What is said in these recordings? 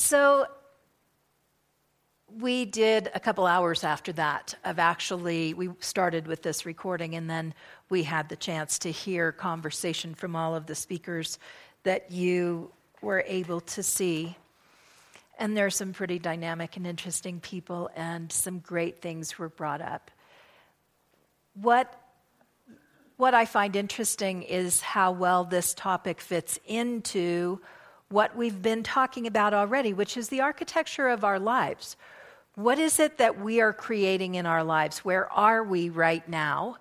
So we did a couple hours after that of actually, we started with this recording and then we had the chance to hear conversation from all of the speakers that you were able to see. And there are some pretty dynamic and interesting people, and some great things were brought up. What, what I find interesting is how well this topic fits into what we've been talking about already, which is the architecture of our lives. What is it that we are creating in our lives? Where are we right now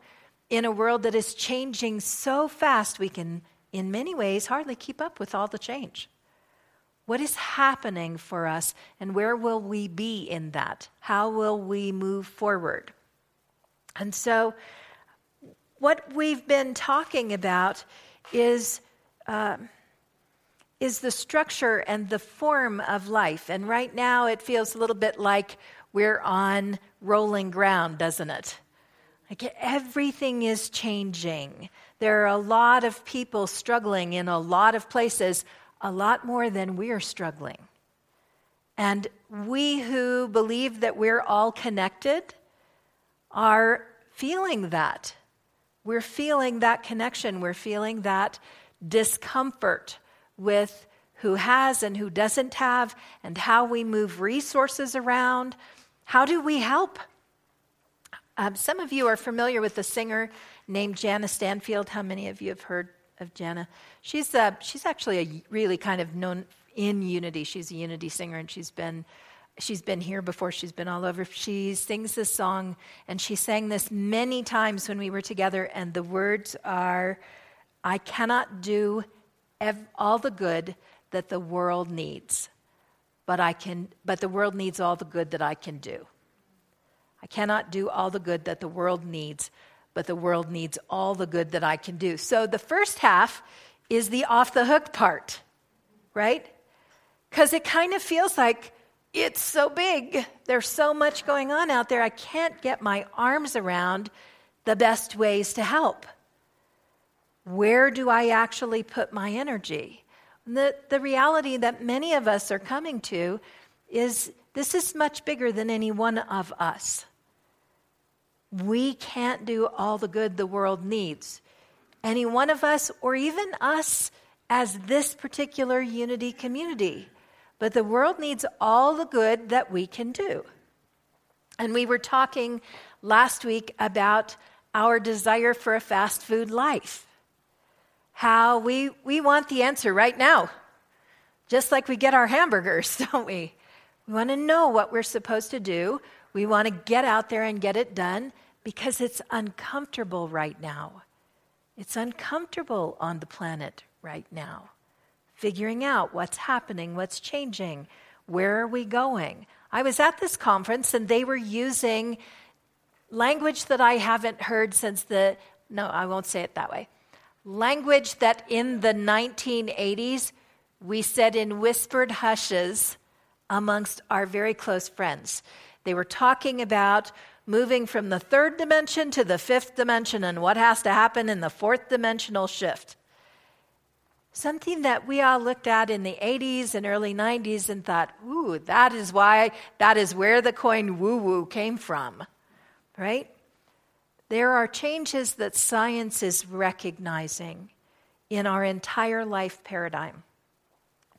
in a world that is changing so fast we can, in many ways, hardly keep up with all the change? What is happening for us, and where will we be in that? How will we move forward? And so, what we've been talking about is. Uh, is the structure and the form of life. And right now it feels a little bit like we're on rolling ground, doesn't it? Like everything is changing. There are a lot of people struggling in a lot of places, a lot more than we're struggling. And we who believe that we're all connected are feeling that. We're feeling that connection. We're feeling that discomfort with who has and who doesn't have, and how we move resources around. How do we help? Um, some of you are familiar with a singer named Jana Stanfield. How many of you have heard of Jana? She's, uh, she's actually a really kind of known in Unity. She's a Unity singer, and she's been she's been here before she's been all over she sings this song and she sang this many times when we were together and the words are i cannot do ev- all the good that the world needs, but, I can, but the world needs all the good that I can do. I cannot do all the good that the world needs, but the world needs all the good that I can do. So the first half is the off the hook part, right? Because it kind of feels like it's so big. There's so much going on out there. I can't get my arms around the best ways to help. Where do I actually put my energy? The, the reality that many of us are coming to is this is much bigger than any one of us. We can't do all the good the world needs. Any one of us, or even us as this particular unity community. But the world needs all the good that we can do. And we were talking last week about our desire for a fast food life how we, we want the answer right now, just like we get our hamburgers, don't we? We want to know what we're supposed to do. We want to get out there and get it done because it's uncomfortable right now. It's uncomfortable on the planet right now. Figuring out what's happening, what's changing, where are we going? I was at this conference and they were using language that I haven't heard since the, no, I won't say it that way language that in the 1980s we said in whispered hushes amongst our very close friends. They were talking about moving from the third dimension to the fifth dimension and what has to happen in the fourth dimensional shift. Something that we all looked at in the 80s and early 90s and thought, ooh, that is why, that is where the coin woo woo came from, right? There are changes that science is recognizing in our entire life paradigm.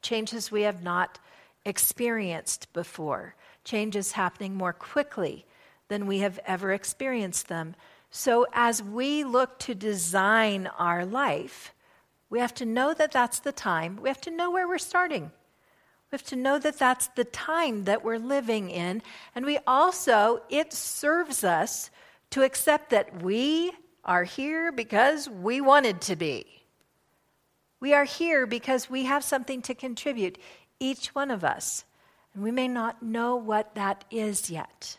Changes we have not experienced before, changes happening more quickly than we have ever experienced them. So, as we look to design our life, we have to know that that's the time. We have to know where we're starting. We have to know that that's the time that we're living in. And we also, it serves us to accept that we are here because we wanted to be. We are here because we have something to contribute, each one of us. And we may not know what that is yet.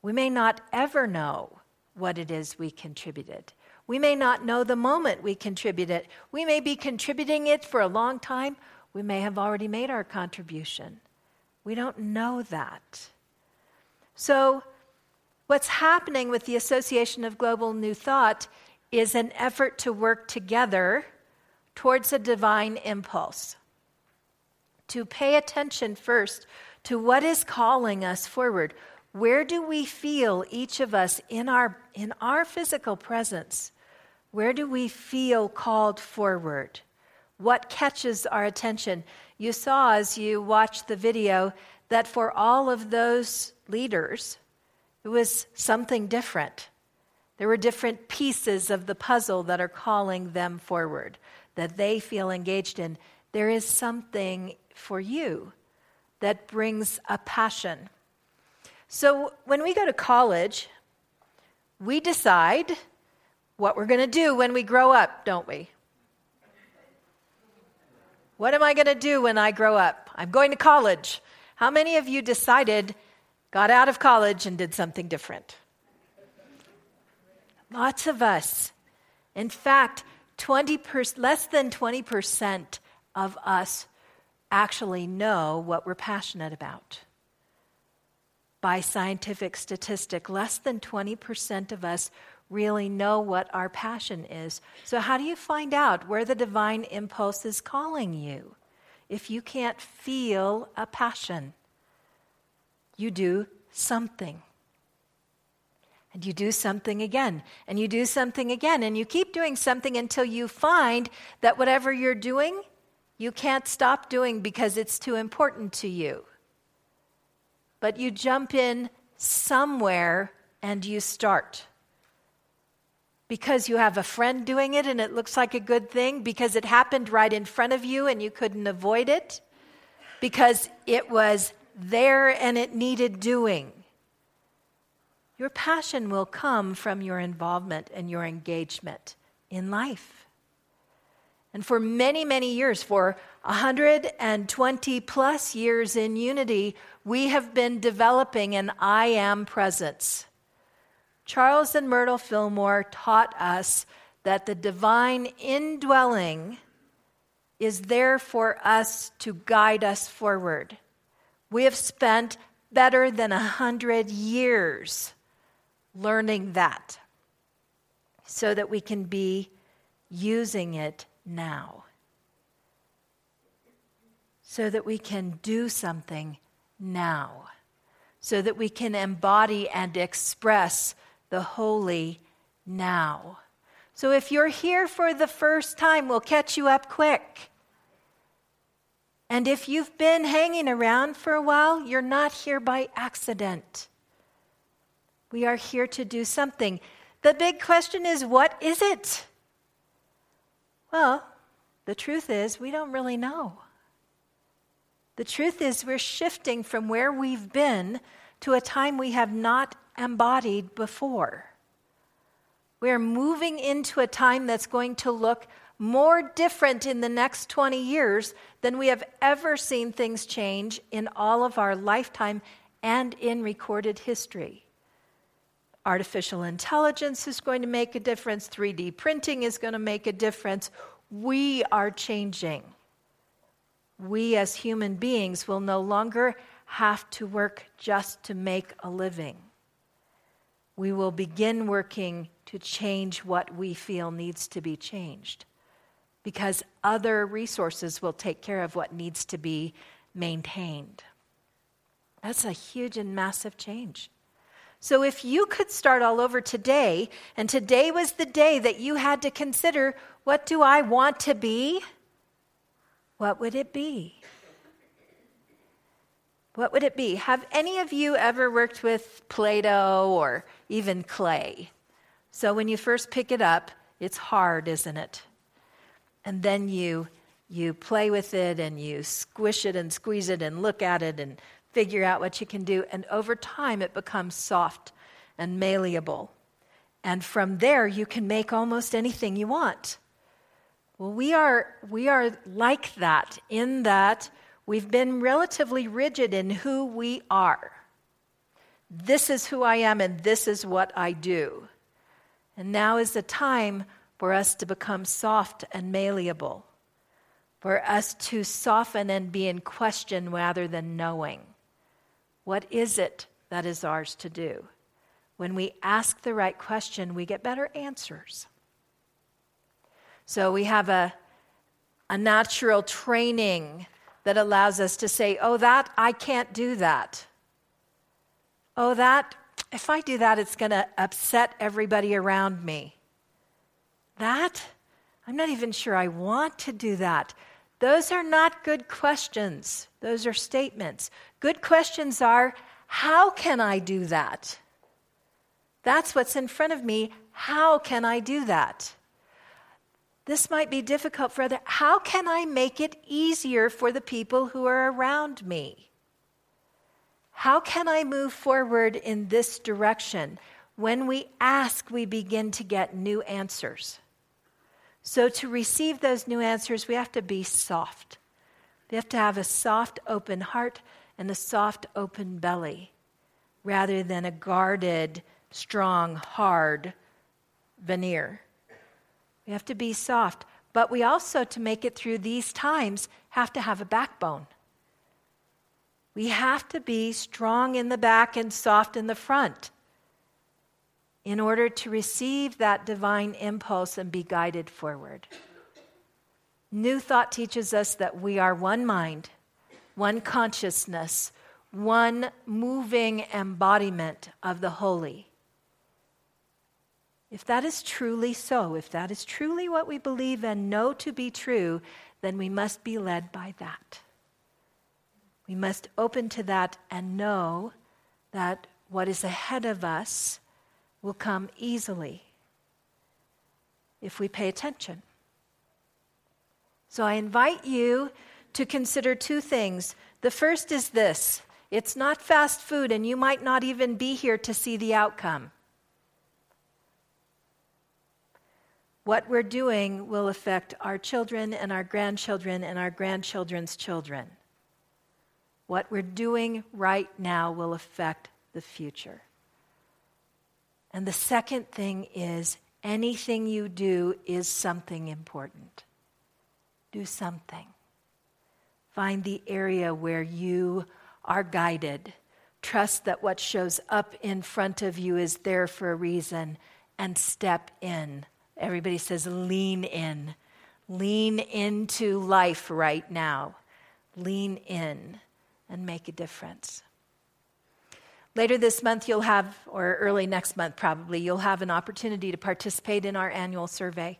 We may not ever know what it is we contributed. We may not know the moment we contributed. We may be contributing it for a long time. We may have already made our contribution. We don't know that. So, What's happening with the Association of Global New Thought is an effort to work together towards a divine impulse, to pay attention first to what is calling us forward. Where do we feel each of us in our, in our physical presence? Where do we feel called forward? What catches our attention? You saw as you watched the video that for all of those leaders, it was something different. There were different pieces of the puzzle that are calling them forward, that they feel engaged in. There is something for you that brings a passion. So when we go to college, we decide what we're going to do when we grow up, don't we? What am I going to do when I grow up? I'm going to college. How many of you decided, got out of college, and did something different? Lots of us. In fact, 20 per, less than 20% of us actually know what we're passionate about. By scientific statistic, less than 20% of us really know what our passion is. So, how do you find out where the divine impulse is calling you if you can't feel a passion? You do something. And you do something again, and you do something again, and you keep doing something until you find that whatever you're doing, you can't stop doing because it's too important to you. But you jump in somewhere and you start because you have a friend doing it and it looks like a good thing, because it happened right in front of you and you couldn't avoid it, because it was there and it needed doing. Your passion will come from your involvement and your engagement in life. And for many, many years, for 120 plus years in unity, we have been developing an I am presence. Charles and Myrtle Fillmore taught us that the divine indwelling is there for us to guide us forward. We have spent better than a hundred years learning that so that we can be using it now. So that we can do something now. So that we can embody and express the holy now. So if you're here for the first time, we'll catch you up quick. And if you've been hanging around for a while, you're not here by accident. We are here to do something. The big question is what is it? Well, the truth is, we don't really know. The truth is, we're shifting from where we've been to a time we have not embodied before. We're moving into a time that's going to look more different in the next 20 years than we have ever seen things change in all of our lifetime and in recorded history. Artificial intelligence is going to make a difference, 3D printing is going to make a difference. We are changing. We as human beings will no longer have to work just to make a living we will begin working to change what we feel needs to be changed because other resources will take care of what needs to be maintained. That's a huge and massive change. So, if you could start all over today, and today was the day that you had to consider what do I want to be? What would it be? What would it be? Have any of you ever worked with Play Doh or even clay? So when you first pick it up, it's hard, isn't it? And then you you play with it and you squish it and squeeze it and look at it and figure out what you can do and over time it becomes soft and malleable. And from there you can make almost anything you want. Well, we are we are like that in that We've been relatively rigid in who we are. This is who I am, and this is what I do. And now is the time for us to become soft and malleable, for us to soften and be in question rather than knowing. What is it that is ours to do? When we ask the right question, we get better answers. So we have a, a natural training that allows us to say, oh, that, I can't do that. Oh, that, if I do that, it's going to upset everybody around me. That, I'm not even sure I want to do that. Those are not good questions. Those are statements. Good questions are, how can I do that? That's what's in front of me. How can I do that? This might be difficult for other. How can I make it easier for the people who are around me? How can I move forward in this direction? When we ask, we begin to get new answers. So, to receive those new answers, we have to be soft. We have to have a soft, open heart and a soft, open belly rather than a guarded, strong, hard veneer. We have to be soft. But we also, to make it through these times, have to have a backbone. We have to be strong in the back and soft in the front in order to receive that divine impulse and be guided forward. New Thought teaches us that we are one mind, one consciousness, one moving embodiment of the holy. If that is truly so, if that is truly what we believe and know to be true, then we must be led by that. We must open to that and know that what is ahead of us will come easily if we pay attention. So I invite you to consider two things. The first is this it's not fast food, and you might not even be here to see the outcome. What we're doing will affect our children and our grandchildren and our grandchildren's children. What we're doing right now will affect the future. And the second thing is anything you do is something important. Do something. Find the area where you are guided. Trust that what shows up in front of you is there for a reason and step in Everybody says, lean in. Lean into life right now. Lean in and make a difference. Later this month, you'll have, or early next month probably, you'll have an opportunity to participate in our annual survey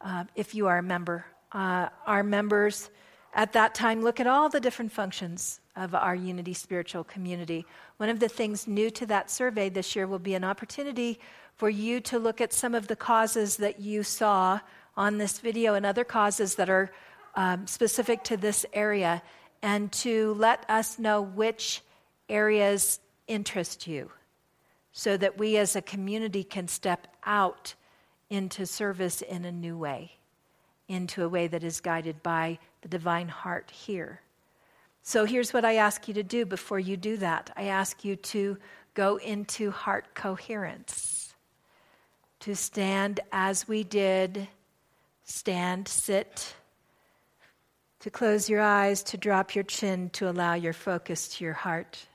uh, if you are a member. Uh, our members at that time look at all the different functions of our Unity spiritual community. One of the things new to that survey this year will be an opportunity for you to look at some of the causes that you saw on this video and other causes that are um, specific to this area and to let us know which areas interest you so that we as a community can step out into service in a new way, into a way that is guided by the divine heart here. So here's what I ask you to do before you do that I ask you to go into heart coherence to stand as we did, stand, sit, to close your eyes, to drop your chin, to allow your focus to your heart,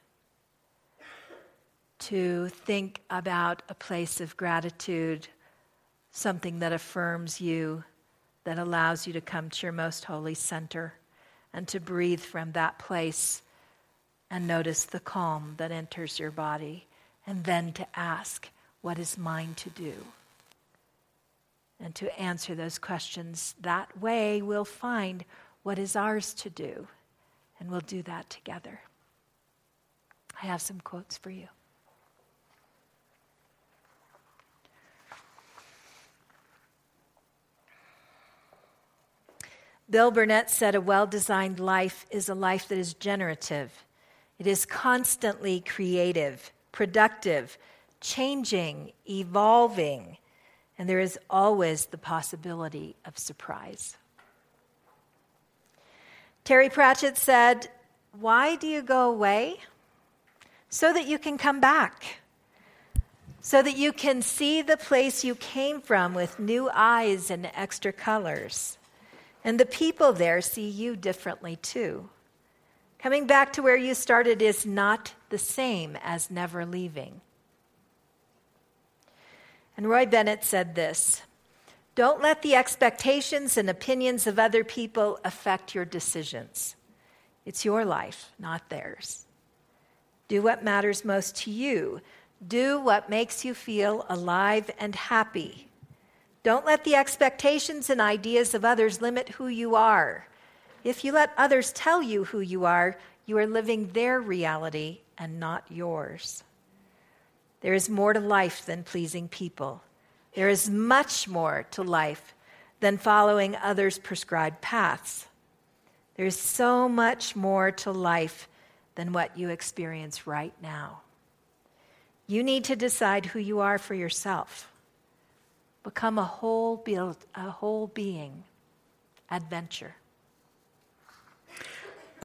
to think about a place of gratitude, something that affirms you, that allows you to come to your most holy center, and to breathe from that place and notice the calm that enters your body, and then to ask, What is mine to do? and to answer those questions. That way, we'll find what is ours to do, and we'll do that together. I have some quotes for you. Bill Burnett said, A well designed life is a life that is generative. It is constantly creative, productive, changing, evolving, and there is always the possibility of surprise. Terry Pratchett said, Why do you go away? So that you can come back. So that you can see the place you came from with new eyes and extra colors. And the people there see you differently too. Coming back to where you started is not the same as never leaving. And Roy Bennett said this Don't let the expectations and opinions of other people affect your decisions. It's your life, not theirs. Do what matters most to you. Do what makes you feel alive and happy. Don't let the expectations and ideas of others limit who you are. If you let others tell you who you are, you are living their reality and not yours. There is more to life than pleasing people. There is much more to life than following others' prescribed paths. There is so much more to life than what you experience right now. You need to decide who you are for yourself. Become a whole, build, a whole being. Adventure.